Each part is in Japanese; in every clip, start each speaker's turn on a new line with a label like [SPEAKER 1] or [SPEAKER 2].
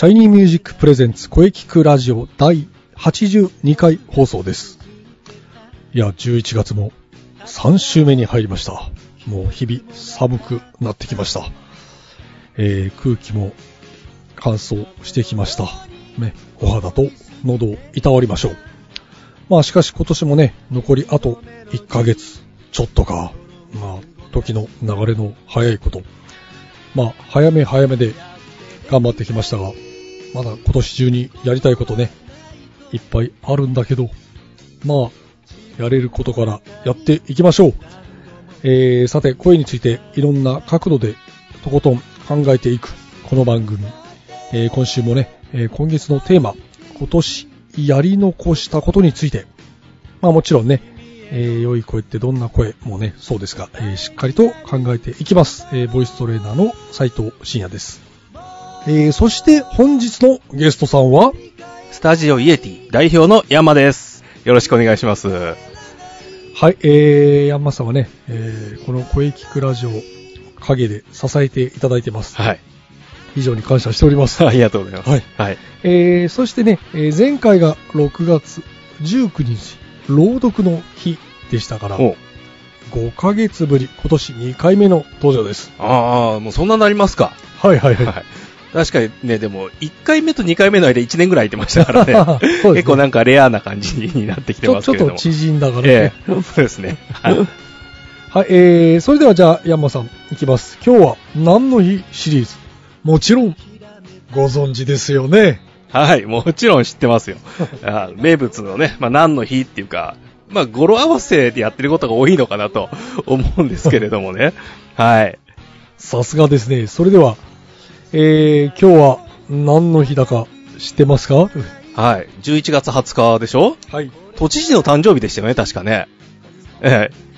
[SPEAKER 1] Shiny Music presents 声キクラジオ第82回放送です。いや、11月も3週目に入りました。もう日々寒くなってきました。えー、空気も乾燥してきました。ね、お肌と喉をいたわりましょう。まあしかし今年もね、残りあと1ヶ月ちょっとか、まあ時の流れの早いこと。まあ早め早めで頑張ってきましたが、まだ今年中にやりたいことね、いっぱいあるんだけど、まあ、やれることからやっていきましょう。えー、さて、声についていろんな角度でとことん考えていく、この番組。えー、今週もね、えー、今月のテーマ、今年やり残したことについて、まあもちろんね、えー、良い声ってどんな声もね、そうですが、えー、しっかりと考えていきます。えー、ボイストレーナーの斉藤慎也です。えー、そして本日のゲストさんは、
[SPEAKER 2] スタジオイエティ代表の山です。よろしくお願いします。
[SPEAKER 1] はい、えー、ヤンマさんはね、えー、この声聞くラジオ、陰で支えていただいてます。
[SPEAKER 2] はい。
[SPEAKER 1] 非常に感謝しております。
[SPEAKER 2] ありがとうございます。
[SPEAKER 1] はい。
[SPEAKER 2] はい。
[SPEAKER 1] えー、そしてね、えー前回が6月19日、朗読の日でしたから、
[SPEAKER 2] お
[SPEAKER 1] 5ヶ月ぶり、今年2回目の登場です。
[SPEAKER 2] ああ、もうそんななりますか。
[SPEAKER 1] はいはいはい。
[SPEAKER 2] はい。確かにね、でも、1回目と2回目の間1年ぐらい空いてましたからね。
[SPEAKER 1] ね
[SPEAKER 2] 結構なんかレアな感じになってきて
[SPEAKER 1] ちょちょっ
[SPEAKER 2] ますけれども。
[SPEAKER 1] と縮んだから
[SPEAKER 2] え
[SPEAKER 1] ね。
[SPEAKER 2] えそうですね。はい。
[SPEAKER 1] はい、えー、それではじゃあ、ヤンマさん、いきます。今日は何の日シリーズ？もちろん、ご存知ですよね。
[SPEAKER 2] はい、もちろん知ってますよ。あ名物のね、まあ何の日っていうか、まあ語呂合わせでやってることが多いのかなと思うんですけれどもね。はい。
[SPEAKER 1] さすがですね。それでは、えー、今日は何の日だか知ってますか？
[SPEAKER 2] はい。11月20日でしょ？
[SPEAKER 1] はい。
[SPEAKER 2] 都知事の誕生日でしたよね、確かね。え
[SPEAKER 1] あー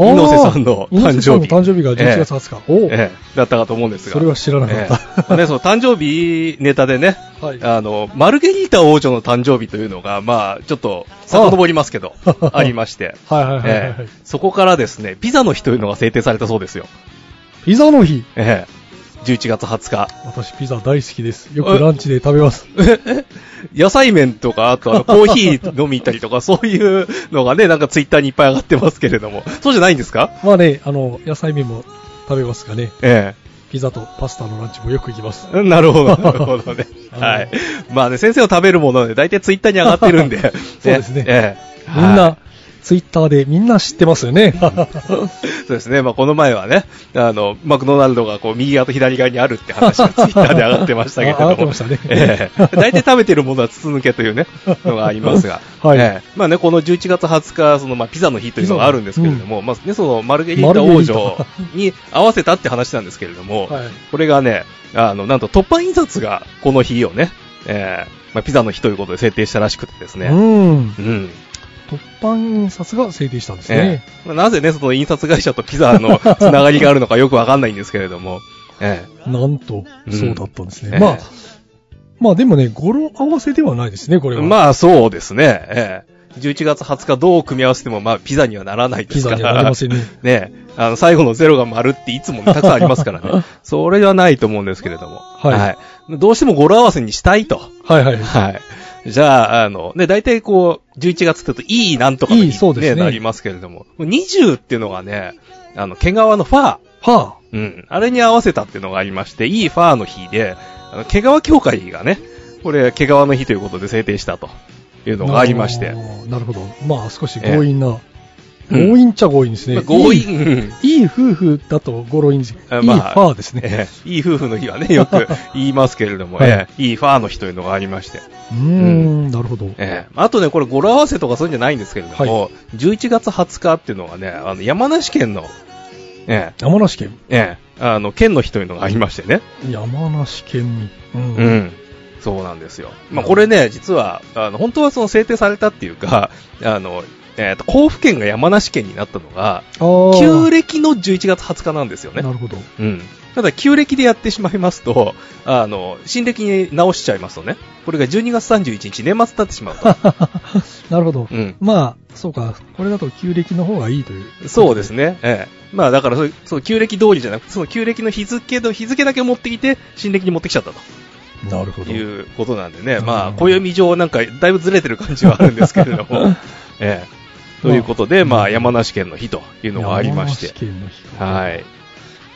[SPEAKER 2] 猪瀬さんの誕生日
[SPEAKER 1] 猪瀬さんの誕生日が11月20日。お
[SPEAKER 2] え
[SPEAKER 1] う
[SPEAKER 2] ええだったかと思うんですが。
[SPEAKER 1] それは知らなかった。
[SPEAKER 2] ええね、その誕生日ネタでね、
[SPEAKER 1] はい。
[SPEAKER 2] あの、マルゲリータ王女の誕生日というのが、まあ、ちょっと、遡りますけど、
[SPEAKER 1] あ
[SPEAKER 2] ありまして、
[SPEAKER 1] はいはいはいはい、
[SPEAKER 2] ええそこからですね、ピザの日というのが制定されたそうですよ。
[SPEAKER 1] ピザの日？
[SPEAKER 2] ええ11月20日。
[SPEAKER 1] 私ピザ大好きです。よくランチで食べます。
[SPEAKER 2] 野菜麺とか、あとあの コーヒー飲み行ったりとか、そういうのがね、なんかツイッターにいっぱい上がってますけれども、そうじゃないんですか？
[SPEAKER 1] まあね、あの、野菜麺も食べますがね、
[SPEAKER 2] え
[SPEAKER 1] ピザとパスタのランチもよく行きます。
[SPEAKER 2] え。なるほど、なるほどね。はい。まあね、先生の食べるもので、大体ツイッターに上がってるんで。
[SPEAKER 1] そうですね
[SPEAKER 2] ええ。
[SPEAKER 1] みんな、
[SPEAKER 2] はい
[SPEAKER 1] ツイッターでみんな知ってますよね。
[SPEAKER 2] そうですね。まあ、この前はね、あの、マクドナルドがこう、右側と左側にあるって話が ツイッターで上がってましたけれども。
[SPEAKER 1] あ上がってましたね
[SPEAKER 2] ええ大体食べてるものは筒抜けというね、のがありますが。
[SPEAKER 1] はい
[SPEAKER 2] ええまあね、この11月20日、その、まあ、ピザの日というのがあるんですけれども、まあね、その、マルゲリータ王女に合わせたって話なんですけれども、
[SPEAKER 1] はい。
[SPEAKER 2] これがね、あの、なんと突版印刷がこの日をね、ええまあ、ピザの日ということで設定したらしくてですね。
[SPEAKER 1] うん。
[SPEAKER 2] うん。
[SPEAKER 1] 突版印刷が制定したんです
[SPEAKER 2] え
[SPEAKER 1] ね。
[SPEAKER 2] えまあなぜね、その印刷会社とピザの つながりがあるのかよくわかんないんですけれども、え
[SPEAKER 1] なんと、
[SPEAKER 2] うん
[SPEAKER 1] そうだったんですね。
[SPEAKER 2] え
[SPEAKER 1] まあ、まあでもね、語呂合わせではないですね、これは。
[SPEAKER 2] えまあそうですね、ええ11月20日どう組み合わせても、まあピザにはならないですから。
[SPEAKER 1] ピザにはなりませんね。
[SPEAKER 2] ねあの、最後のゼロが丸っていつもね、たくさんありますからね。それはないと思うんですけれども。
[SPEAKER 1] はい
[SPEAKER 2] どうしても語呂合わせにしたいと。
[SPEAKER 1] はいはい。
[SPEAKER 2] はい。じゃあ、あの、ね、大体こう、11月って言うと、いいなんとかの
[SPEAKER 1] いい
[SPEAKER 2] 日
[SPEAKER 1] そうですね
[SPEAKER 2] なりますけれども、20っていうのがね、あの、毛皮のファー。
[SPEAKER 1] は
[SPEAKER 2] うん。あれに合わせたっていうのがありまして、いいファーの日で、あの毛皮協会がね、これ、毛皮の日ということで制定したという
[SPEAKER 1] あ。
[SPEAKER 2] のがありまして。
[SPEAKER 1] なるほど。まあ少し強引な。
[SPEAKER 2] うん
[SPEAKER 1] 強引っちゃ強引ですね。
[SPEAKER 2] まあ強
[SPEAKER 1] いい。
[SPEAKER 2] 引、うん
[SPEAKER 1] いい夫婦だと語呂いいんですよ。いいフ
[SPEAKER 2] あまあ
[SPEAKER 1] ァーですね。
[SPEAKER 2] ええいい夫婦の日はね、よく 言いますけれども、
[SPEAKER 1] はい
[SPEAKER 2] ええいいファーの日というのがありまして。
[SPEAKER 1] うーん、なるほど。
[SPEAKER 2] ええあとね、これ語呂合わせとかそういうんじゃないんですけれども、11月20日っていうのはね、あの、山梨県のえ
[SPEAKER 1] 山梨県
[SPEAKER 2] え、ええ、あの、県の日というのがありましてね。
[SPEAKER 1] 山梨県民。うん。
[SPEAKER 2] うん。そうなんですよ。まあ、これね、実は、あの、本当はその制定されたっていうか、あの、えっ、と、甲府県が山梨県になったのが、旧暦の11月20日なんですよね
[SPEAKER 1] な。るほど。
[SPEAKER 2] うん。ただ、旧暦でやってしまいますと、あの、新暦に直しちゃいますとね、これが12月31日、年末経ってしまうと。
[SPEAKER 1] なるほど。
[SPEAKER 2] うん。
[SPEAKER 1] まあ、そうか。これだと旧暦の方がいいという。
[SPEAKER 2] そうですね。ええ。まあだからそう、そう、旧暦通りじゃなくて、その旧暦の日付の、日付だけ持ってきて、新暦に持ってきちゃった
[SPEAKER 1] なるほど。
[SPEAKER 2] ということなんでね。
[SPEAKER 1] うん
[SPEAKER 2] まあ、暦上なんか、だいぶずれてる感じはあるんですけれども。ええ。ということで、まあ、山梨県の日というのがありまして。
[SPEAKER 1] 山梨県の日か。
[SPEAKER 2] はい。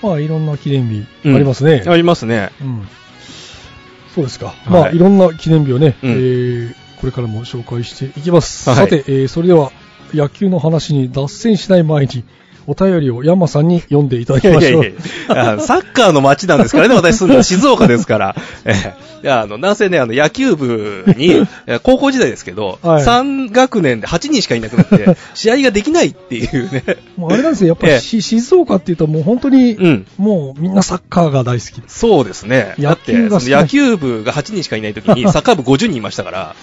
[SPEAKER 1] まあ、いろんな記念日
[SPEAKER 2] うん
[SPEAKER 1] ありますね。
[SPEAKER 2] ありますね。
[SPEAKER 1] うん。そうですか。
[SPEAKER 2] い
[SPEAKER 1] まあ、いろんな記念日をね、
[SPEAKER 2] うん
[SPEAKER 1] えーこれからも紹介していきます。
[SPEAKER 2] はい
[SPEAKER 1] さて、えーそれでは、野球の話に脱線しない前に、お便りを山さんに読んでいただきましょう。
[SPEAKER 2] いやいやいやあサッカーの街なんですからね、私住んでる静岡ですから。ええいや、あの、なんせね、あの、野球部に、え高校時代ですけど、
[SPEAKER 1] はい
[SPEAKER 2] 3学年で8人しかいなくなって、試合ができないっていうね。
[SPEAKER 1] もうあれなんですよ、やっぱり、
[SPEAKER 2] え
[SPEAKER 1] 静岡っていうともう本当に、
[SPEAKER 2] うん。
[SPEAKER 1] もうみんなサッカーが大好き。
[SPEAKER 2] そうですね。だって、
[SPEAKER 1] 野球
[SPEAKER 2] 部が8人しかいない時に、サッカー部50人いましたから、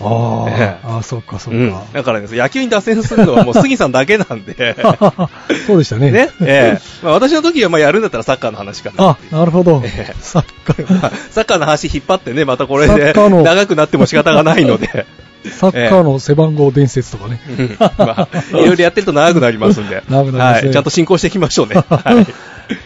[SPEAKER 1] あ
[SPEAKER 2] ええ
[SPEAKER 1] あ、ああ、そうか、そう
[SPEAKER 2] うん
[SPEAKER 1] か。
[SPEAKER 2] だからね、野球に脱線するのはもう杉さんだけなんで、
[SPEAKER 1] そうでしたね。
[SPEAKER 2] ね、ええまあ、私の時はまあやるんだったらサッカーの話かな
[SPEAKER 1] あ。なるほど
[SPEAKER 2] ええ。
[SPEAKER 1] サッカー。
[SPEAKER 2] まあサッカーの話引っ張ってね、またこれで
[SPEAKER 1] サッカーの
[SPEAKER 2] 長くなっても仕方がないので、
[SPEAKER 1] サッカーの背番号伝説とかね。
[SPEAKER 2] いろいろやってると長くなりますんで、
[SPEAKER 1] 長くなりますね
[SPEAKER 2] はい、ちゃんと進行していきましょうね。はい。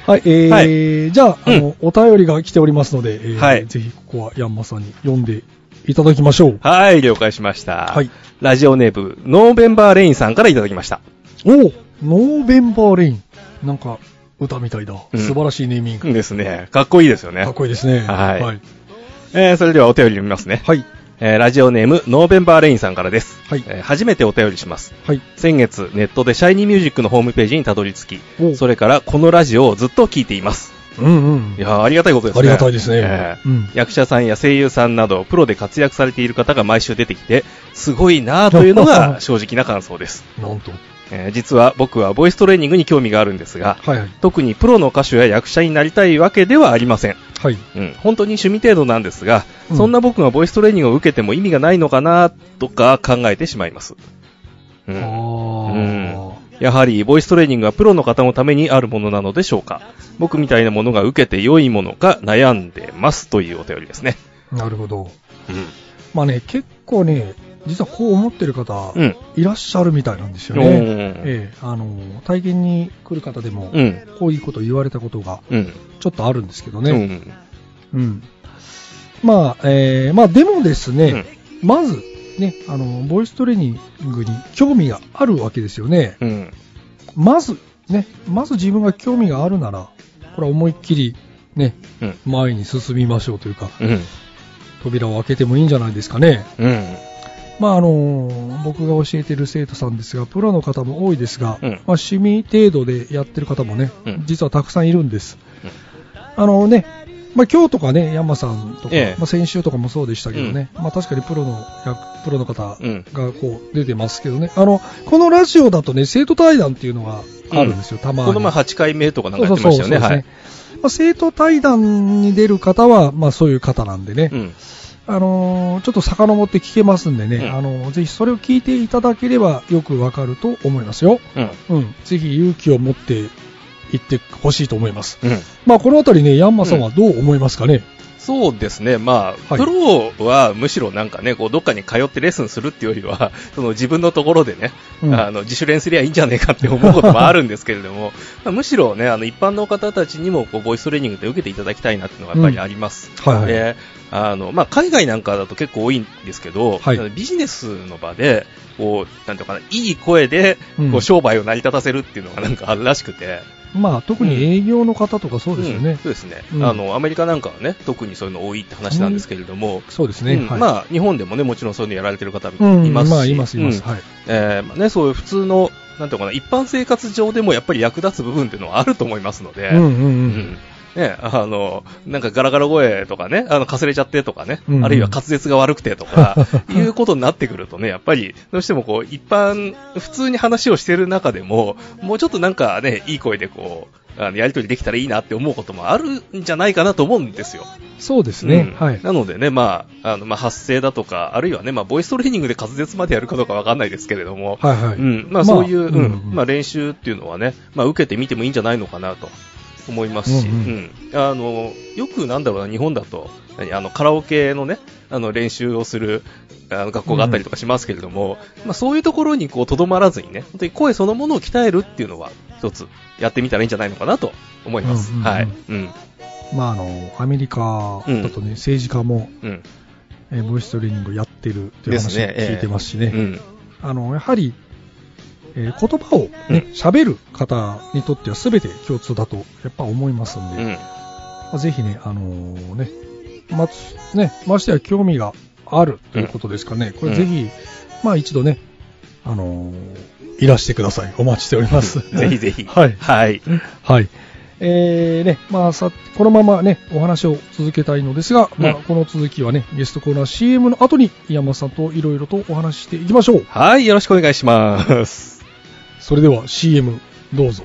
[SPEAKER 1] はい、えー
[SPEAKER 2] は
[SPEAKER 1] じゃあ、あの、お便りが来ておりますので、えー
[SPEAKER 2] はい
[SPEAKER 1] ぜひここはヤンマさんに読んでいただきましょう。
[SPEAKER 2] はい、了解しました。
[SPEAKER 1] はい。
[SPEAKER 2] ラジオネーム、 November Rain さんからいただきました。
[SPEAKER 1] お November Rain。なんか、歌みたいだ。
[SPEAKER 2] うん
[SPEAKER 1] 素晴らしいネーミング。
[SPEAKER 2] ですね。かっこいいですよね。
[SPEAKER 1] かっこいいですね。
[SPEAKER 2] はい
[SPEAKER 1] はい。
[SPEAKER 2] えー、それではお便り読みますね。
[SPEAKER 1] はい。
[SPEAKER 2] えー、ラジオネーム、ノーベンバーレインさんからです。
[SPEAKER 1] はい
[SPEAKER 2] えー初めてお便りします。
[SPEAKER 1] はい。
[SPEAKER 2] 先月、ネットでシャイニーミュージックのホームページにたどり着
[SPEAKER 1] お
[SPEAKER 2] き、それからこのラジオをずっと聞いています。
[SPEAKER 1] うんうん
[SPEAKER 2] い。やーありがたいことですね。
[SPEAKER 1] ありがたいですね
[SPEAKER 2] えー
[SPEAKER 1] うん
[SPEAKER 2] 役者さんや声優さんなど、プロで活躍されている方が毎週出てきて、すごいなーというのが 正直な感想です。
[SPEAKER 1] なんと。
[SPEAKER 2] えー実は僕はボイストレーニングに興味があるんですが、
[SPEAKER 1] はいはい。
[SPEAKER 2] 特にプロの歌手や役者になりたいわけではありません。
[SPEAKER 1] はい。
[SPEAKER 2] うん、本当に趣味程度なんですが、
[SPEAKER 1] うん
[SPEAKER 2] そんな僕がボイストレーニングを受けても意味がないのかなとか考えてしまいます。うん
[SPEAKER 1] あ
[SPEAKER 2] うんやはり、ボイストレーニングはプロの方のためにあるものなのでしょうか僕みたいなものが受けて良いものか悩んでますというお便りですね。
[SPEAKER 1] ーなるほど。
[SPEAKER 2] うん。
[SPEAKER 1] まあね、結構ね、実はこう思ってる方、
[SPEAKER 2] うん。
[SPEAKER 1] いらっしゃるみたいなんですよ
[SPEAKER 2] うん
[SPEAKER 1] ね。ええ、あの、体験に来る方でも、
[SPEAKER 2] うん。
[SPEAKER 1] こういうこと言われたことが
[SPEAKER 2] うん。
[SPEAKER 1] ちょっとあるんですけど
[SPEAKER 2] う
[SPEAKER 1] ね。
[SPEAKER 2] ん。
[SPEAKER 1] うん。まあ、えーまあでもですね、まず、ね、あの、ボイストレーニングに興味があるわけですよね。
[SPEAKER 2] うん。
[SPEAKER 1] まず、ね、まず自分が興味があるなら、これは思いっきり、ね、
[SPEAKER 2] うん。
[SPEAKER 1] 前に進みましょうというか、
[SPEAKER 2] うん。
[SPEAKER 1] 扉を開けてもいいんじゃないですかね。
[SPEAKER 2] うん。
[SPEAKER 1] まああの僕が教えている生徒さんですが、プロの方も多いですが、
[SPEAKER 2] うん
[SPEAKER 1] まあ、趣味程度でやってる方もね、
[SPEAKER 2] うん
[SPEAKER 1] 実はたくさんいるんです。あのね、まあ、今日とかね、山さんとか、
[SPEAKER 2] ええ
[SPEAKER 1] まあ、先週とかもそうでしたけどね、まあ、確かにプロの役、プロの方
[SPEAKER 2] うん
[SPEAKER 1] がこう出てますけどね、あの、このラジオだとね、生徒対談っていうのがあるんですよ、たまに。
[SPEAKER 2] この前8回目とかなんかやってましたよね。
[SPEAKER 1] あ、生徒対談に出る方は、まあ、そういう方なんでね、
[SPEAKER 2] うん。
[SPEAKER 1] あのーちょっと遡って聞けますんでね、
[SPEAKER 2] うん
[SPEAKER 1] あのーぜひそれを聞いていただければよくわかると思いますよ。
[SPEAKER 2] うん。
[SPEAKER 1] うん。ぜひ勇気を持って行ってほしいと思います。
[SPEAKER 2] うん。
[SPEAKER 1] まあ、このあたりね、ヤンマさんはどう思いますかね、
[SPEAKER 2] そうですね。まあ、
[SPEAKER 1] はい。
[SPEAKER 2] プロはむしろなんかね、こう、どっかに通ってレッスンするっていうよりは、その自分のところでね、
[SPEAKER 1] うん。
[SPEAKER 2] あの、自主練すりゃいいんじゃねえかって思うこともあるんですけれども、まあむしろね、あの、一般の方たちにも、こう、ボイストレーニングで受けていただきたいなっていうのがやっぱりあります。
[SPEAKER 1] はいはい。
[SPEAKER 2] で、あの、まあ、海外なんかだと結構多いんですけど、
[SPEAKER 1] はい。
[SPEAKER 2] ビジネスの場で、こう、なんていうのかな、いい声で、
[SPEAKER 1] うん。
[SPEAKER 2] こう、商売を成り立たせるっていうのがなんかあるらしくて、
[SPEAKER 1] まあ、特に営業の方とかそうですよね。
[SPEAKER 2] ん。そうですね、
[SPEAKER 1] うん。
[SPEAKER 2] あの、アメリカなんかはね、特にそういうの多いって話なんですけれども、
[SPEAKER 1] そうですね。
[SPEAKER 2] うん。
[SPEAKER 1] はい、
[SPEAKER 2] まあ、日本でもね、もちろんそういうのやられてる方
[SPEAKER 1] うん、
[SPEAKER 2] いますし、
[SPEAKER 1] まあ、います、います。
[SPEAKER 2] うん
[SPEAKER 1] はい。
[SPEAKER 2] えーまあね、そういう普通の、なんていうのかな、一般生活上でもやっぱり役立つ部分っていうのはあると思いますので、
[SPEAKER 1] うんうんう。
[SPEAKER 2] うんんね、あの、なんかガラガラ声とかね、あの、かすれちゃってとかね、
[SPEAKER 1] うんうん
[SPEAKER 2] あるいは滑舌が悪くてとか、いうことになってくるとね、やっぱり、どうしてもこう、一般、普通に話をしてる中でも、もうちょっとなんかね、いい声でこう、あの、やりとりできたらいいなって思うこともあるんじゃないかなと思うんですよ。
[SPEAKER 1] そうですね。
[SPEAKER 2] うん
[SPEAKER 1] はい。
[SPEAKER 2] なのでね、まあ、あの、まあ、発声だとか、あるいはね、まあ、ボイストレーニングで滑舌までやるかどうかわかんないですけれども、
[SPEAKER 1] はいはい。
[SPEAKER 2] うん、まあ、そういう、
[SPEAKER 1] まあ
[SPEAKER 2] うん、
[SPEAKER 1] うん
[SPEAKER 2] まあ、練習っていうのはね、まあ、受けてみてもいいんじゃないのかなと思いますし、
[SPEAKER 1] う
[SPEAKER 2] うんん、あの、よくなんだろうな、日本だと、何あの、カラオケのね、あの、練習をする、あの、学校があったりとかしますけれども、まあ、そういうところにこう、とどまらずにね、本当に声そのものを鍛えるっていうのは、一つ、やってみたらいいんじゃないのかなと思います。
[SPEAKER 1] うんうんうん
[SPEAKER 2] はい。うん。
[SPEAKER 1] まあ、あの、アメリカだとね、政治家も、
[SPEAKER 2] うん。
[SPEAKER 1] えーボイストレーニングやってるっていう話聞いてますしね。
[SPEAKER 2] うん。
[SPEAKER 1] あの、やはり、えー言葉をね、喋、る方にとっては全て共通だと、やっぱ思いますんで、
[SPEAKER 2] うん。
[SPEAKER 1] まあぜひね、あのーね、まつ、ね、ましてや興味があるということですかね、これぜひ、まあ一度ね、あのーいらしてください。お待ちしております。
[SPEAKER 2] ぜひぜひ。
[SPEAKER 1] はい
[SPEAKER 2] はい。
[SPEAKER 1] はい。えーね、まあさ、このままね、お話を続けたいのですが、まあ
[SPEAKER 2] うん
[SPEAKER 1] この続きはね、ゲストコーナー CM の後に山本さんといろいろとお話ししていきましょう。
[SPEAKER 2] はい、よろしくお願いします。
[SPEAKER 1] それでは CM どうぞ。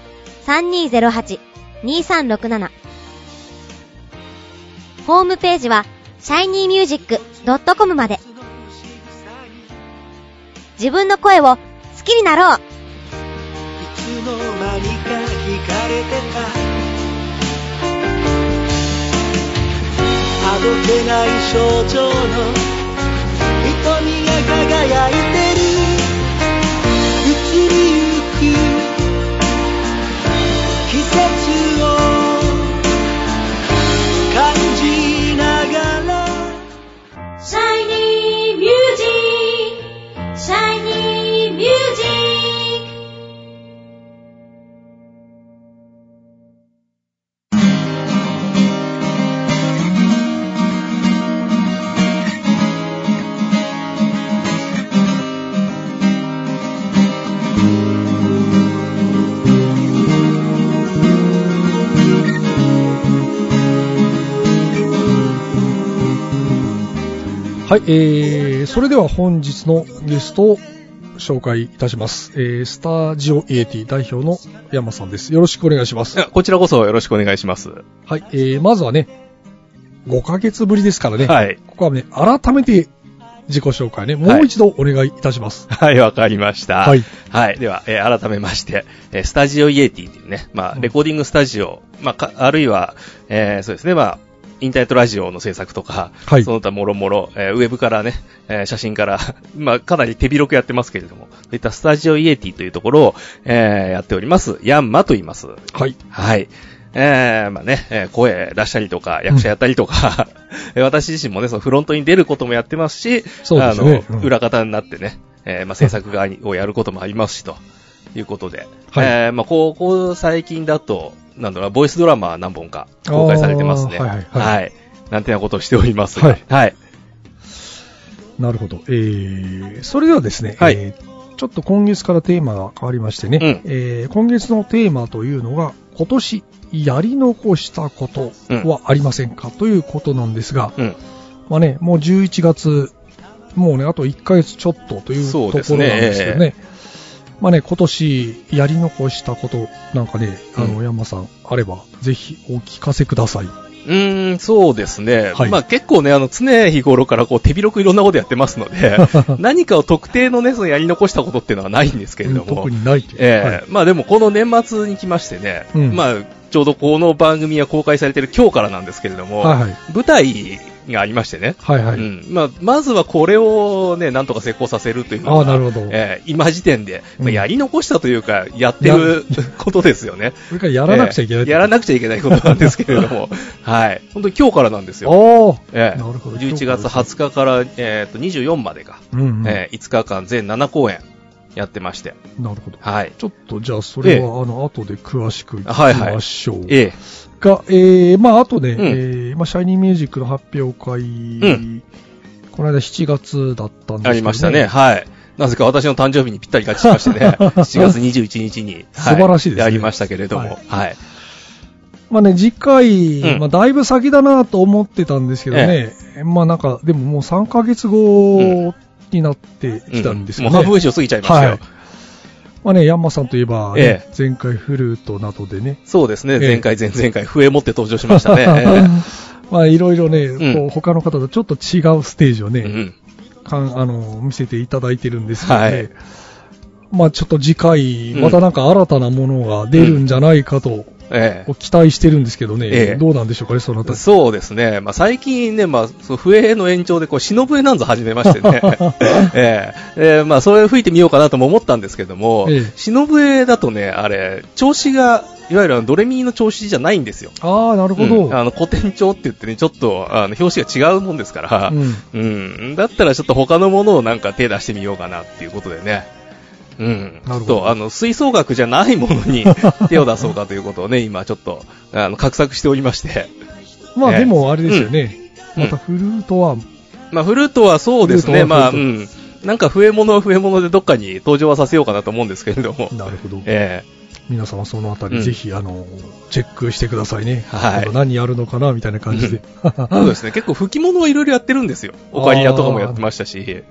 [SPEAKER 3] 3208-2367ホームページは shinymusic.com まで。自分の声を好きになろう。
[SPEAKER 4] いつの間にか惹かれてた。あどけない症状の瞳が輝いて
[SPEAKER 1] はい、えー、それでは本日のゲストを紹介いたします。えー、スタジオエーティ代表の山さんです。よろしくお願いします。
[SPEAKER 2] あこちらこそよろしくお願いします。
[SPEAKER 1] はい、えー、まずはね、5ヶ月ぶりですからね、
[SPEAKER 2] はい。
[SPEAKER 1] ここはね、改めて自己紹介ね、もう一度お願いいたします。
[SPEAKER 2] はい、わかりました。
[SPEAKER 1] はい。
[SPEAKER 2] はい。では、えー改めまして、えースタジオイエティっていうね、まあ、レコーディングスタジオ、まあ、かあるいは、えーそうですね、まあ、インターネットラジオの制作とか、
[SPEAKER 1] はい
[SPEAKER 2] その他もろもろ、えーウェブからね、えー写真から、まあ、かなり手広くやってますけれども、そういったスタジオイエティというところを、えーやっております、ヤンマと言います。
[SPEAKER 1] はい。
[SPEAKER 2] はい。えー、まあね、えー声出したりとか、役者やったりとか、えー私自身もね、そのフロントに出ることもやってますし、
[SPEAKER 1] すね
[SPEAKER 2] あの、
[SPEAKER 1] うん
[SPEAKER 2] 裏方になってね、えーまあ制作側をやることもありますし、ということで、
[SPEAKER 1] はい
[SPEAKER 2] えーまあここ最近だと、なんだろうな、ボイスドラマ何本か公開されてますね。
[SPEAKER 1] はいはいはい
[SPEAKER 2] はい。なんてなことをしておりますが、
[SPEAKER 1] はい
[SPEAKER 2] はい。
[SPEAKER 1] なるほど。えー、それではですね、
[SPEAKER 2] はい
[SPEAKER 1] えーちょっと今月からテーマが変わりましてね、
[SPEAKER 2] うん
[SPEAKER 1] えー今月のテーマというのが、今年やり残したことはありませんか、ということなんですが、
[SPEAKER 2] うん。
[SPEAKER 1] まあね、もう11月、もうね、あと1ヶ月ちょっとというところなんですけど
[SPEAKER 2] そうです
[SPEAKER 1] ね。
[SPEAKER 2] ね
[SPEAKER 1] まあね、今年やり残したことなんかね、あの、
[SPEAKER 2] うん
[SPEAKER 1] 山さんあれば、ぜひお聞かせください。
[SPEAKER 2] うーん、そうですね。
[SPEAKER 1] はい
[SPEAKER 2] まあ結構ね、あの、常日頃からこう手広くいろんなことやってますので、何かを特定のね、そのやり残したことっていうのはないんですけれども。
[SPEAKER 1] 特にない。
[SPEAKER 2] ええ
[SPEAKER 1] はい
[SPEAKER 2] まあでもこの年末に来ましてね、
[SPEAKER 1] うん
[SPEAKER 2] まあちょうどこの番組が公開されてる今日からなんですけれども、
[SPEAKER 1] はいはい
[SPEAKER 2] 舞台がありましてね、
[SPEAKER 1] はいはい。
[SPEAKER 2] うん。まあ、まずはこれをね、なんとか成功させるというのが、
[SPEAKER 1] ああなるほど。
[SPEAKER 2] ええ今時点で、まあ
[SPEAKER 1] うん。
[SPEAKER 2] やり残したというか、やってることですよね。
[SPEAKER 1] それからやらなくちゃいけない。
[SPEAKER 2] ええやらなくちゃいけないことなんですけれども、はい。本当に今日からなんですよ。
[SPEAKER 1] おー。
[SPEAKER 2] ええ
[SPEAKER 1] なるほど。
[SPEAKER 2] 11月20日から、えーと24までが、
[SPEAKER 1] うんうん。
[SPEAKER 2] ええ5日間全7公演やってまして、
[SPEAKER 1] なるほど。
[SPEAKER 2] はい。
[SPEAKER 1] ちょっとじゃあそれは、あの、後で詳しく聞きましょう。
[SPEAKER 2] ええ。
[SPEAKER 1] が、えー、まあ、あとね、
[SPEAKER 2] ん。
[SPEAKER 1] えー、まあ、シャイニーミュージックの発表会、
[SPEAKER 2] ん。
[SPEAKER 1] この間7月だったんですけど、
[SPEAKER 2] ありましたね。。はい。なぜか私の誕生日にぴったり合致しましてね、7月21日に、
[SPEAKER 1] 素晴らしいですね。
[SPEAKER 2] やりましたけれども、
[SPEAKER 1] はい。
[SPEAKER 2] はい。
[SPEAKER 1] まあね、次回、
[SPEAKER 2] うん。
[SPEAKER 1] まあ、だいぶ先だなと思ってたんですけどね、まあなんか、でももう3ヶ月後になってきたんですよね。
[SPEAKER 2] もう半分以上過ぎちゃいましたよ。
[SPEAKER 1] はい。まあね、ヤンマさんといえば、ね
[SPEAKER 2] え
[SPEAKER 1] 前回フルートなどでね、
[SPEAKER 2] そうですね、
[SPEAKER 1] ええ。
[SPEAKER 2] 前回、前々回、笛持って登場しましたね。え
[SPEAKER 1] まあいろいろね、
[SPEAKER 2] うん。
[SPEAKER 1] こう他の方とちょっと違うステージをね、
[SPEAKER 2] えうん。
[SPEAKER 1] かんあの見せていただいてるんですけどね、
[SPEAKER 2] はい。
[SPEAKER 1] まあちょっと次回、
[SPEAKER 2] うん。
[SPEAKER 1] またなんか新たなものが出るんじゃないかと、
[SPEAKER 2] え
[SPEAKER 1] こう期待してるんですけどね、
[SPEAKER 2] ええ。
[SPEAKER 1] どうなんでしょうかね、そのあた
[SPEAKER 2] え
[SPEAKER 1] り。
[SPEAKER 2] そうですね、まあ、最近ね、まあ、そう笛の延長で、こう、忍笛なんぞ始めましてね、ええ。ええまあ、それを吹いてみようかなとも思ったんですけども、
[SPEAKER 1] ええ。
[SPEAKER 2] 忍笛だとね、あれ、調子が、いわゆるドレミの調子じゃないんですよ。
[SPEAKER 1] ああ、なるほど。
[SPEAKER 2] うん。あの古典調って言ってね、ちょっとあの表紙が違うもんですから、
[SPEAKER 1] うん。
[SPEAKER 2] うん。だったらちょっと他のものをなんか手出してみようかなっていうことでね。うん。
[SPEAKER 1] なるほど
[SPEAKER 2] あの、吹奏楽じゃないものに 手を出そうかということをね、今ちょっと、あの、画策しておりまして。ええ
[SPEAKER 1] まあでもあれですよね、
[SPEAKER 2] うん
[SPEAKER 1] またフルートは、
[SPEAKER 2] まあ、フルートはそうですね、まあ、うん。なんか笛物は笛物でどっかに登場はさせようかなと思うんですけれども。
[SPEAKER 1] なるほど。
[SPEAKER 2] え
[SPEAKER 1] 皆様そのあたり、
[SPEAKER 2] うん
[SPEAKER 1] ぜひ、あの、チェックしてくださいね。
[SPEAKER 2] はい
[SPEAKER 1] 何やるのかなみたいな感じで。
[SPEAKER 2] えそうですね、結構吹き物はいろいろやってるんですよ。オカリナとかもやってましたし。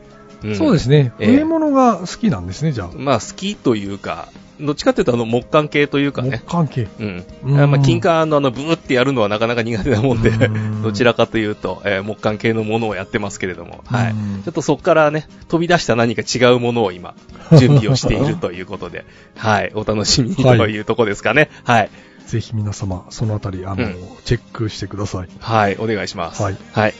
[SPEAKER 2] ん
[SPEAKER 1] そうですね。
[SPEAKER 2] ええ
[SPEAKER 1] 笛物が好きなんですね、じゃあ。
[SPEAKER 2] まあ、好きというか、どっちかっていうと、あの、木管系というか
[SPEAKER 1] 木
[SPEAKER 2] ね。
[SPEAKER 1] 関係。
[SPEAKER 2] うん。
[SPEAKER 1] うん
[SPEAKER 2] まあ、金管のあの、ブーってやるのはなかなか苦手なもんで
[SPEAKER 1] うん、
[SPEAKER 2] どちらかというと、えー木管系のものをやってますけれども、はい
[SPEAKER 1] うん。
[SPEAKER 2] ちょっとそこからね、飛び出した何か違うものを今、準備をしているということで、はい。お楽しみにというとこですかね。はい。
[SPEAKER 1] ぜひ皆様、そのあたり、あの、
[SPEAKER 2] うん
[SPEAKER 1] チェックしてください。
[SPEAKER 2] はい。お願いします。
[SPEAKER 1] はい。
[SPEAKER 2] はい。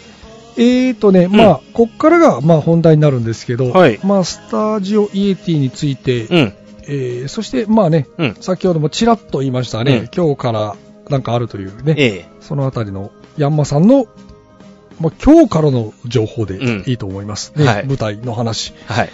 [SPEAKER 1] えーとね、まあ、こっからが、まあ、本題になるんですけど、
[SPEAKER 2] はい
[SPEAKER 1] まあ、スタジオイエティについて、
[SPEAKER 2] うん。
[SPEAKER 1] えーそして、まあね、
[SPEAKER 2] うん。
[SPEAKER 1] 先ほどもちらっと言いましたね、
[SPEAKER 2] うん
[SPEAKER 1] 今日からなんかあるというね、
[SPEAKER 2] ええ。
[SPEAKER 1] そのあたりのヤンマさんの、まあ、今日からの情報で
[SPEAKER 2] うん
[SPEAKER 1] いいと思います。ね
[SPEAKER 2] はい
[SPEAKER 1] 舞台の話、
[SPEAKER 2] はい。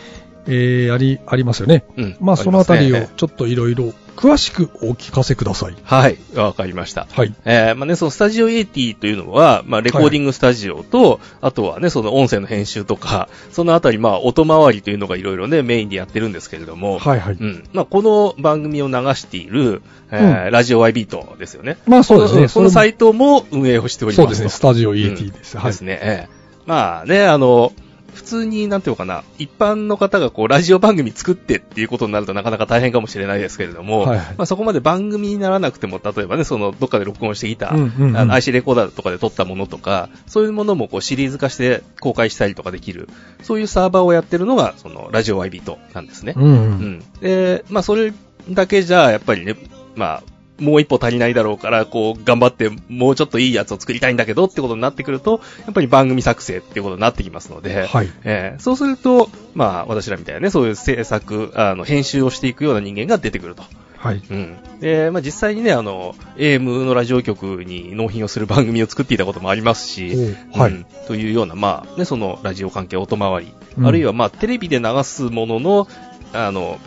[SPEAKER 1] えーあり、ありますよね。
[SPEAKER 2] うん。
[SPEAKER 1] まあ、そのあたりをちょっといろいろ詳しくお聞かせください。
[SPEAKER 2] はい。わかりました。
[SPEAKER 1] はい。
[SPEAKER 2] えーまあね、そのスタジオエイティというのは、まあ、レコーディングスタジオと、あとはね、その音声の編集とか、そのあたり、まあ、音回りというのがいろいろね、メインでやってるんですけれども、
[SPEAKER 1] はいはい。
[SPEAKER 2] うん。まあ、この番組を流している、えーラジオ Y ビートですよね。
[SPEAKER 1] まあそうですね。
[SPEAKER 2] このサイトも運営をしておりますと。
[SPEAKER 1] そうですね、スタジオイエティです。はい
[SPEAKER 2] です。ね。ええまあね、あの、普通に、なんていうのかな、一般の方がこう、ラジオ番組作ってっていうことになるとなかなか大変かもしれないですけれども、
[SPEAKER 1] はいはい
[SPEAKER 2] まあそこまで番組にならなくても、例えばね、その、どっかで録音してきた、
[SPEAKER 1] うんうんうん
[SPEAKER 2] あの IC レコーダーとかで撮ったものとか、そういうものもこう、シリーズ化して公開したりとかできる、そういうサーバーをやってるのが、その、ラジオ Y ビートなんですね。
[SPEAKER 1] うんう。
[SPEAKER 2] うんん。で、まあ、それだけじゃ、やっぱりね、まあ、もう一歩足りないだろうから、こう、頑張って、もうちょっといいやつを作りたいんだけどってことになってくると、やっぱり番組作成ってことになってきますので、
[SPEAKER 1] はい。
[SPEAKER 2] えーそうすると、まあ、私らみたいなね、そういう制作、あの、編集をしていくような人間が出てくると。
[SPEAKER 1] はい。
[SPEAKER 2] うん。で、まあ、実際にね、あの、AM のラジオ局に納品をする番組を作っていたこともありますし、
[SPEAKER 1] はい
[SPEAKER 2] うんというような、まあ、ね、そのラジオ関係音回り、
[SPEAKER 1] うん
[SPEAKER 2] あるいは、まあ、テレビで流すものの、あの、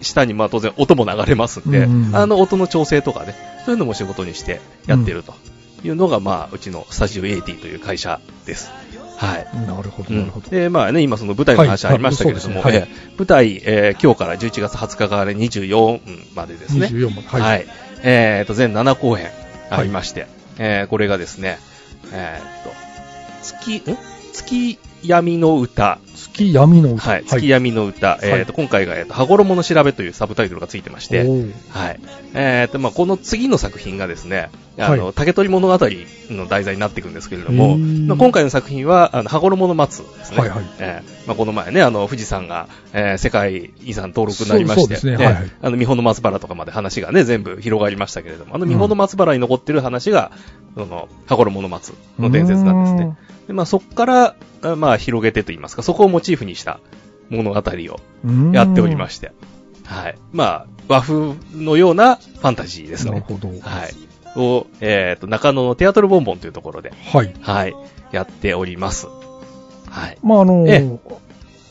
[SPEAKER 2] 下に、まあ、当然音も流れますんで、
[SPEAKER 1] うん
[SPEAKER 2] あの、音の調整とかね、そういうのも仕事にしてやってるというのが、まあ、うちのスタジオ80という会社です。はい。
[SPEAKER 1] なるほど、
[SPEAKER 2] うん
[SPEAKER 1] なるほど。
[SPEAKER 2] で、まあね、今その舞台の話
[SPEAKER 1] はい
[SPEAKER 2] ありましたけれども、
[SPEAKER 1] はいそうです
[SPEAKER 2] えー舞台、えー今日から11月20日から24までですね。
[SPEAKER 1] 24まで。
[SPEAKER 2] はい。
[SPEAKER 1] はい。
[SPEAKER 2] えーと、全7公演ありまして、えーこれがですね、えーと、月、ん月闇の歌、
[SPEAKER 1] 月闇の歌。
[SPEAKER 2] はい、月闇の歌、えっ、と、今回が、えっ、と、羽衣の調べというサブタイトルがついてまして、はい。えっ、と、まあ、この次の作品がですね、あの、
[SPEAKER 1] はい。
[SPEAKER 2] 竹取物語の題材になっていくんですけれども、まあ、今回の作品は、あの、羽衣の松ですね。
[SPEAKER 1] はいはい。
[SPEAKER 2] えーまあ、この前ね、あの、富士山が、えー世界遺産登録になりまして、
[SPEAKER 1] はいはい。
[SPEAKER 2] あの、三保の松原とかまで話がね、全部広がりましたけれども、あの、三保の松原に残ってる話が、その、羽衣の松の伝説なんですね。で、まあ、そこから、あまあ、広げてと言いますか、そこをモチーフにした物語を。やっておりまして、はい。まあ、和風のようなファンタジーですね。
[SPEAKER 1] なるほど。
[SPEAKER 2] はい。を、えっ、と、中野のテアトルボンボンというところで、
[SPEAKER 1] はい。
[SPEAKER 2] はい、やっております。はい。
[SPEAKER 1] まあ、あの
[SPEAKER 2] え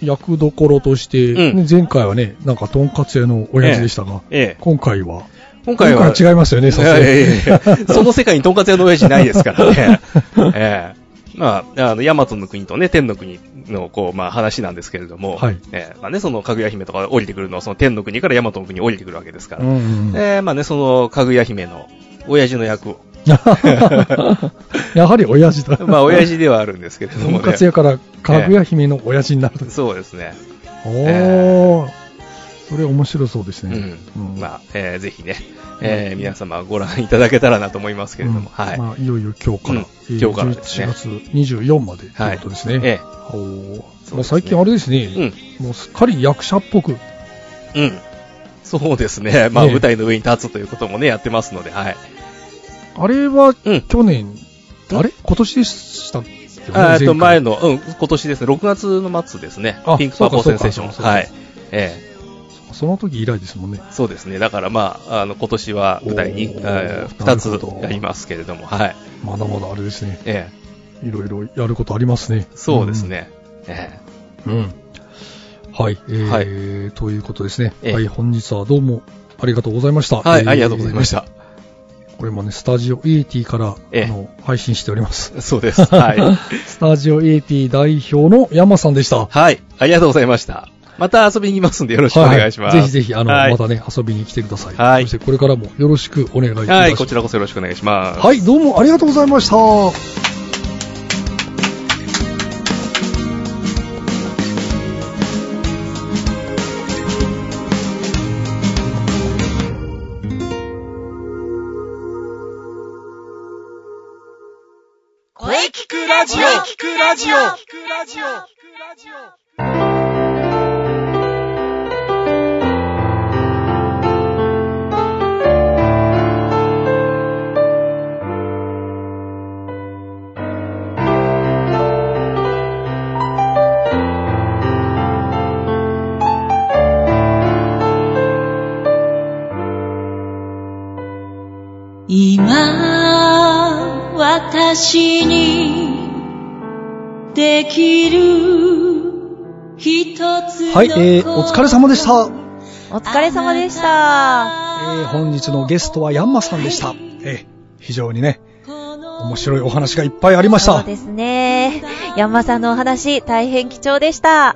[SPEAKER 1] 役どころとして、
[SPEAKER 2] うん
[SPEAKER 1] ね前回はね、なんか、とんかつ屋の親父でしたが、
[SPEAKER 2] ええ、
[SPEAKER 1] 今回は、
[SPEAKER 2] 今回は、
[SPEAKER 1] 今回は違いますよね、さす
[SPEAKER 2] その世界にとんかつ屋の親父ないですからね。ええまあ、あの、ヤマトの国とね、天の国の、こう、まあ、話なんですけれども、
[SPEAKER 1] はい
[SPEAKER 2] ええまあね、その、かぐや姫とか降りてくるのは、その天の国からヤマトの国に降りてくるわけですから、
[SPEAKER 1] うんうんうん
[SPEAKER 2] ええまあね、その、かぐや姫の、親父の役を、
[SPEAKER 1] やはり親父だ。
[SPEAKER 2] まあ、親父ではあるんですけれどもね。
[SPEAKER 1] かつ屋から、かぐや姫の親父になると。
[SPEAKER 2] そうですね。
[SPEAKER 1] お
[SPEAKER 2] え
[SPEAKER 1] ー。それ面白そうです
[SPEAKER 2] う
[SPEAKER 1] ね。
[SPEAKER 2] ん。まあ、えーぜひね、えー皆様ご覧いただけたらなと思いますけれども、
[SPEAKER 1] うん
[SPEAKER 2] はい。
[SPEAKER 1] まあ、いよいよ今日から、
[SPEAKER 2] 今日からですね
[SPEAKER 1] 11月24までということですね。
[SPEAKER 2] え
[SPEAKER 1] おー
[SPEAKER 2] すね
[SPEAKER 1] まあ、最近あれですね、
[SPEAKER 2] えうん。
[SPEAKER 1] もうすっかり役者っぽく、
[SPEAKER 2] うん。そうですね。まあ、舞台の上に立つということもね、やってますので、はい。
[SPEAKER 1] あれは
[SPEAKER 2] うん。
[SPEAKER 1] 去年、あれ？今年でしたっけ？
[SPEAKER 2] あーと、前
[SPEAKER 1] の。
[SPEAKER 2] の、うん、今年ですね、6月の末ですね
[SPEAKER 1] あ。
[SPEAKER 2] ピンクパーポーセンセーション。はい。え
[SPEAKER 1] その時以来ですもんね。
[SPEAKER 2] えそうですね。だからまあ、あの、今年は舞台に、
[SPEAKER 1] おー
[SPEAKER 2] えー2
[SPEAKER 1] なるほど
[SPEAKER 2] つやりますけれども、はい。
[SPEAKER 1] まだまだあれですね。
[SPEAKER 2] え
[SPEAKER 1] いろいろやることありますね。
[SPEAKER 2] えそうですね。え
[SPEAKER 1] うん。うん。はい。えーということですね。
[SPEAKER 2] ええ
[SPEAKER 1] はい、本日はどうもありがとうございました。
[SPEAKER 2] えはい、
[SPEAKER 1] えー
[SPEAKER 2] ありがとうございました。
[SPEAKER 1] これもね、スタジオ AT から、
[SPEAKER 2] ええ
[SPEAKER 1] あの、配信しております。
[SPEAKER 2] そうです。はい。
[SPEAKER 1] スタジオ AT 代表の山さんでした。
[SPEAKER 2] はい、ありがとうございました。また遊びに行きますんでよろしくお願いします。
[SPEAKER 1] はぜひぜひ、あの、
[SPEAKER 2] はい
[SPEAKER 1] またね、遊びに来てください。
[SPEAKER 2] はい
[SPEAKER 1] そしてこれからもよろしくお願いいたします。
[SPEAKER 2] はい、こちらこそよろしくお願いします。
[SPEAKER 1] はい、どうもありがとうございました。
[SPEAKER 5] 声聞くラジオ聞くラジオ
[SPEAKER 6] 今私にできる一つ
[SPEAKER 1] はい、えー、お疲れ様でした。
[SPEAKER 7] お疲れ様でした。
[SPEAKER 1] えー、本日のゲストはヤンマさんでした。えー、非常にね、面白いお話がいっぱいありました。
[SPEAKER 7] そうですね。ヤンマさんのお話、大変貴重でした。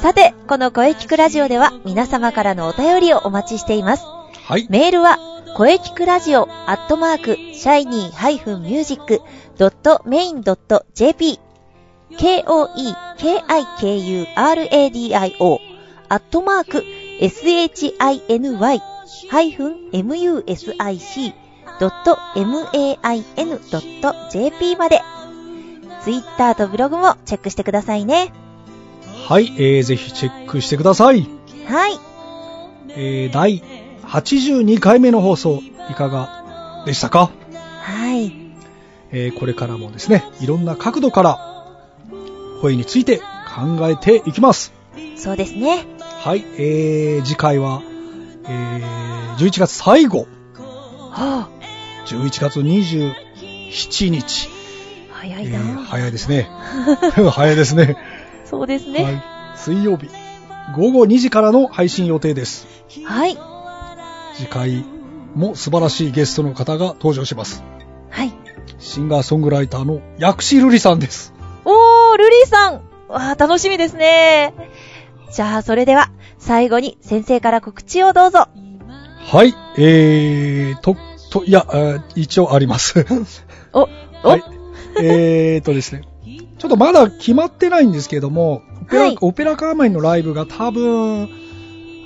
[SPEAKER 7] さて、この声聞くラジオでは皆様からのお便りをお待ちしています。
[SPEAKER 1] はい。
[SPEAKER 7] メールは、声聞くラジオアットマーク、シャイニー -music.main.jp k-o-e-k-i-k-u-r-a-d-i-o アットマーク、shiny-music.main.jp まで。ツイッターとブログもチェックしてくださいね。
[SPEAKER 1] はい、えー、ぜひチェックしてください。
[SPEAKER 7] はい。
[SPEAKER 1] えー、第82回目の放送、いかがでしたか？
[SPEAKER 7] はい。
[SPEAKER 1] えー、これからもですね、いろんな角度から、声について考えていきます。
[SPEAKER 7] そうですね。
[SPEAKER 1] はい、えー、次回は、えー、11月最後、
[SPEAKER 7] は
[SPEAKER 1] 11月27日。
[SPEAKER 7] あ、早
[SPEAKER 1] え
[SPEAKER 7] いな、
[SPEAKER 1] ー早いですね。早いですね。
[SPEAKER 7] そうですね。
[SPEAKER 1] はい。水曜日、午後2時からの配信予定です。
[SPEAKER 7] はい。
[SPEAKER 1] 次回も素晴らしいゲストの方が登場します。
[SPEAKER 7] はい。
[SPEAKER 1] シンガーソングライターの薬師瑠璃さんです。
[SPEAKER 7] おー、ルリーさんわあ、楽しみですね。じゃあ、それでは、最後に先生から告知をどうぞ。
[SPEAKER 1] はい、えーと、と、いや、えー一応あります。
[SPEAKER 7] お、お、
[SPEAKER 1] はい。えーとですね。ちょっとまだ決まってないんですけども、ペラ、
[SPEAKER 7] はい
[SPEAKER 1] オペラカーメンのライブが多分、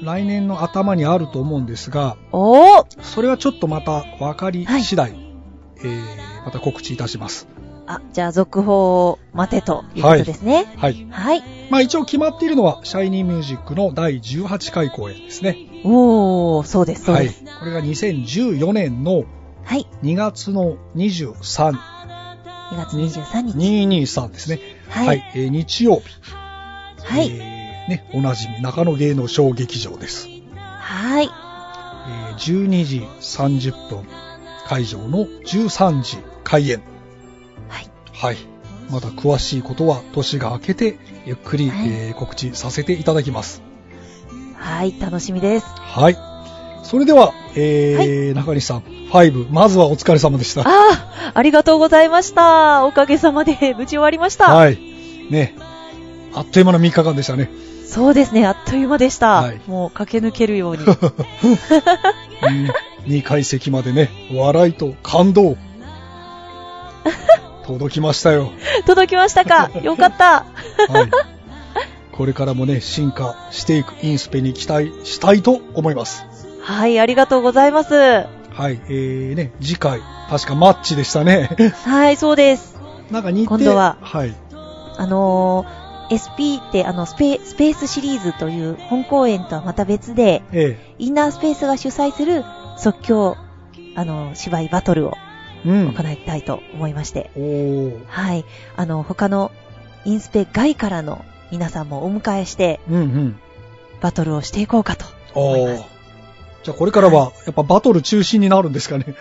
[SPEAKER 1] 来年の頭にあると思うんですが、
[SPEAKER 7] おー
[SPEAKER 1] それはちょっとまた分かり次第、えー、また告知いたします。
[SPEAKER 7] あ、じゃあ続報を待てということですね。
[SPEAKER 1] はい。
[SPEAKER 7] はい。
[SPEAKER 1] まあ一応決まっているのは、シャイニーミュージックの第18回公演ですね。
[SPEAKER 7] おー、そうです、そう
[SPEAKER 1] はい
[SPEAKER 7] です。。
[SPEAKER 1] これが2014年の
[SPEAKER 7] はい。
[SPEAKER 1] 2月の23、
[SPEAKER 7] 2月23日。
[SPEAKER 1] 223ですね。
[SPEAKER 7] はい
[SPEAKER 1] えー日曜日。
[SPEAKER 7] はい。
[SPEAKER 1] えーね、おなじみ中野芸能小劇場です。
[SPEAKER 7] はい。
[SPEAKER 1] えー12時30分会場の13時開演。
[SPEAKER 7] はい。
[SPEAKER 1] はい。また詳しいことは年が明けてゆっくり、
[SPEAKER 7] はい
[SPEAKER 1] えー告知させていただきます。
[SPEAKER 7] はい、楽しみです。
[SPEAKER 1] はい。それでは、えー中西さん、5、まずはお疲れ様でした。
[SPEAKER 7] ああ、ありがとうございました。おかげさまで無事終わりました。
[SPEAKER 1] はい。ね。あっという間の3日間でしたね。
[SPEAKER 7] そうですね、あっという間でした。
[SPEAKER 1] はい
[SPEAKER 7] もう駆け抜けるように。
[SPEAKER 1] 2階席までね、笑いと感動。届きましたよ。
[SPEAKER 7] 届きましたか？よかった。
[SPEAKER 1] はい。これからもね、進化していくインスペに期待したいと思います。
[SPEAKER 7] はい、ありがとうございます。
[SPEAKER 1] はい。えーね、次回、確かマッチでしたね。
[SPEAKER 7] はい、そうです。
[SPEAKER 1] なんか日程
[SPEAKER 7] 今度は
[SPEAKER 1] はい。
[SPEAKER 7] あのー SP ってあのスペ、スペースシリーズという本公演とはまた別で、
[SPEAKER 1] え
[SPEAKER 7] インナースペースが主催する即興、あの、芝居バトルを
[SPEAKER 1] えうん。
[SPEAKER 7] 行いたいと思いまして、
[SPEAKER 1] おー。
[SPEAKER 7] はい。あの、他のインスペ外からの皆さんもお迎えして、
[SPEAKER 1] うんうん。
[SPEAKER 7] バトルをしていこうかと思います。。
[SPEAKER 1] じゃあこれからは、やっぱバトル中心になるんですかね。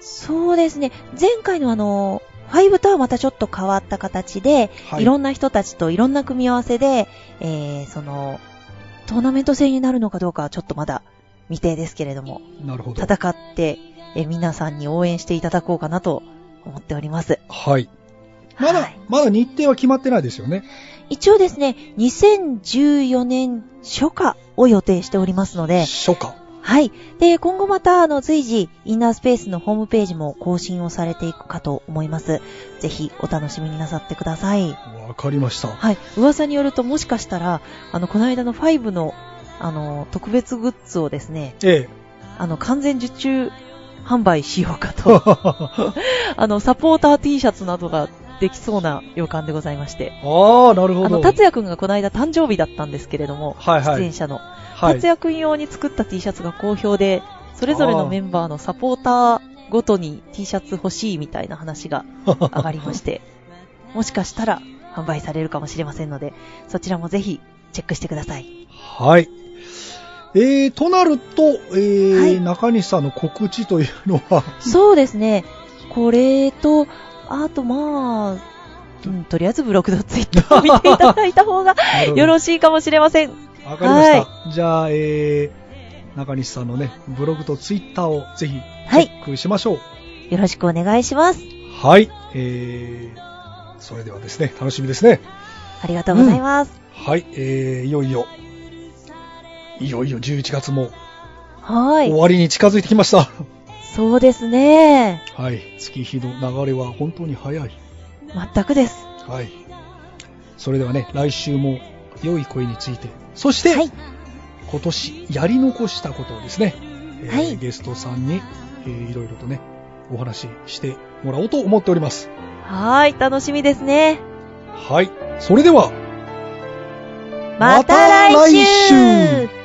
[SPEAKER 7] そうですね。前回のあの、5とはまたちょっと変わった形で、
[SPEAKER 1] はい
[SPEAKER 7] い、ろんな人たちといろんな組み合わせで、えー、その、トーナメント戦になるのかどうかはちょっとまだ未定ですけれども、
[SPEAKER 1] なるほど。
[SPEAKER 7] 戦って、えー皆さんに応援していただこうかなと思っております。
[SPEAKER 1] はい。まだ、
[SPEAKER 7] はい
[SPEAKER 1] まだ日程は決まってないですよね。
[SPEAKER 7] 一応ですね、2014年初夏を予定しておりますので、
[SPEAKER 1] 初夏。
[SPEAKER 7] はい。で、今後また、あの、随時、インナースペースのホームページも更新をされていくかと思います。ぜひ、お楽しみになさってください。
[SPEAKER 1] わかりました。
[SPEAKER 7] はい。噂によると、もしかしたら、あの、この間の5の、あの、特別グッズをですね、
[SPEAKER 1] え
[SPEAKER 7] あの、完全受注販売しようか
[SPEAKER 1] え。
[SPEAKER 7] と、あの、サポーター T シャツなどができそうな予感でございまして、
[SPEAKER 1] ああ、なるほど。
[SPEAKER 7] あの、達也くんがこの間誕生日だったんですけれども、
[SPEAKER 1] はいはい
[SPEAKER 7] 出演者の。
[SPEAKER 1] はい
[SPEAKER 7] 達。也くん用に作った T シャツが好評で、それぞれのメンバーのサポーターごとに T シャツ欲しいみたいな話が 上がりまして、もしかしたら販売されるかもしれませんので、そちらもぜひチェックしてください。
[SPEAKER 1] はい。えー、となると、えー
[SPEAKER 7] はい
[SPEAKER 1] 中西さんの告知というのは、
[SPEAKER 7] そうですね。これと、あとまあ、うん、とりあえずブログとツイッターを見ていただいた方が よろしいかもしれません。
[SPEAKER 1] わかりました。じゃあ、えー、中西さんのね、ブログとツイッターをぜひチ
[SPEAKER 7] はい
[SPEAKER 1] ェックしましょう。
[SPEAKER 7] よろしくお願いします。
[SPEAKER 1] はい。えー、それではですね、楽しみですね。
[SPEAKER 7] ありがとうございます。
[SPEAKER 1] はい。えー、いよいよ、いよいよ11月も
[SPEAKER 7] はい。
[SPEAKER 1] 終わりに近づいてきました。
[SPEAKER 7] そうですね。
[SPEAKER 1] はい。月日の流れは本当に早い。
[SPEAKER 7] 全くです。
[SPEAKER 1] はい。それではね、来週も良い声について、そして、
[SPEAKER 7] はい。
[SPEAKER 1] 今年やり残したことをですね、えー
[SPEAKER 7] はい
[SPEAKER 1] ゲストさんに、えーいろいろとね、お話ししてもらおうと思っております。
[SPEAKER 7] はい。楽しみですね。
[SPEAKER 1] はい。それでは、
[SPEAKER 7] また来週
[SPEAKER 1] また来週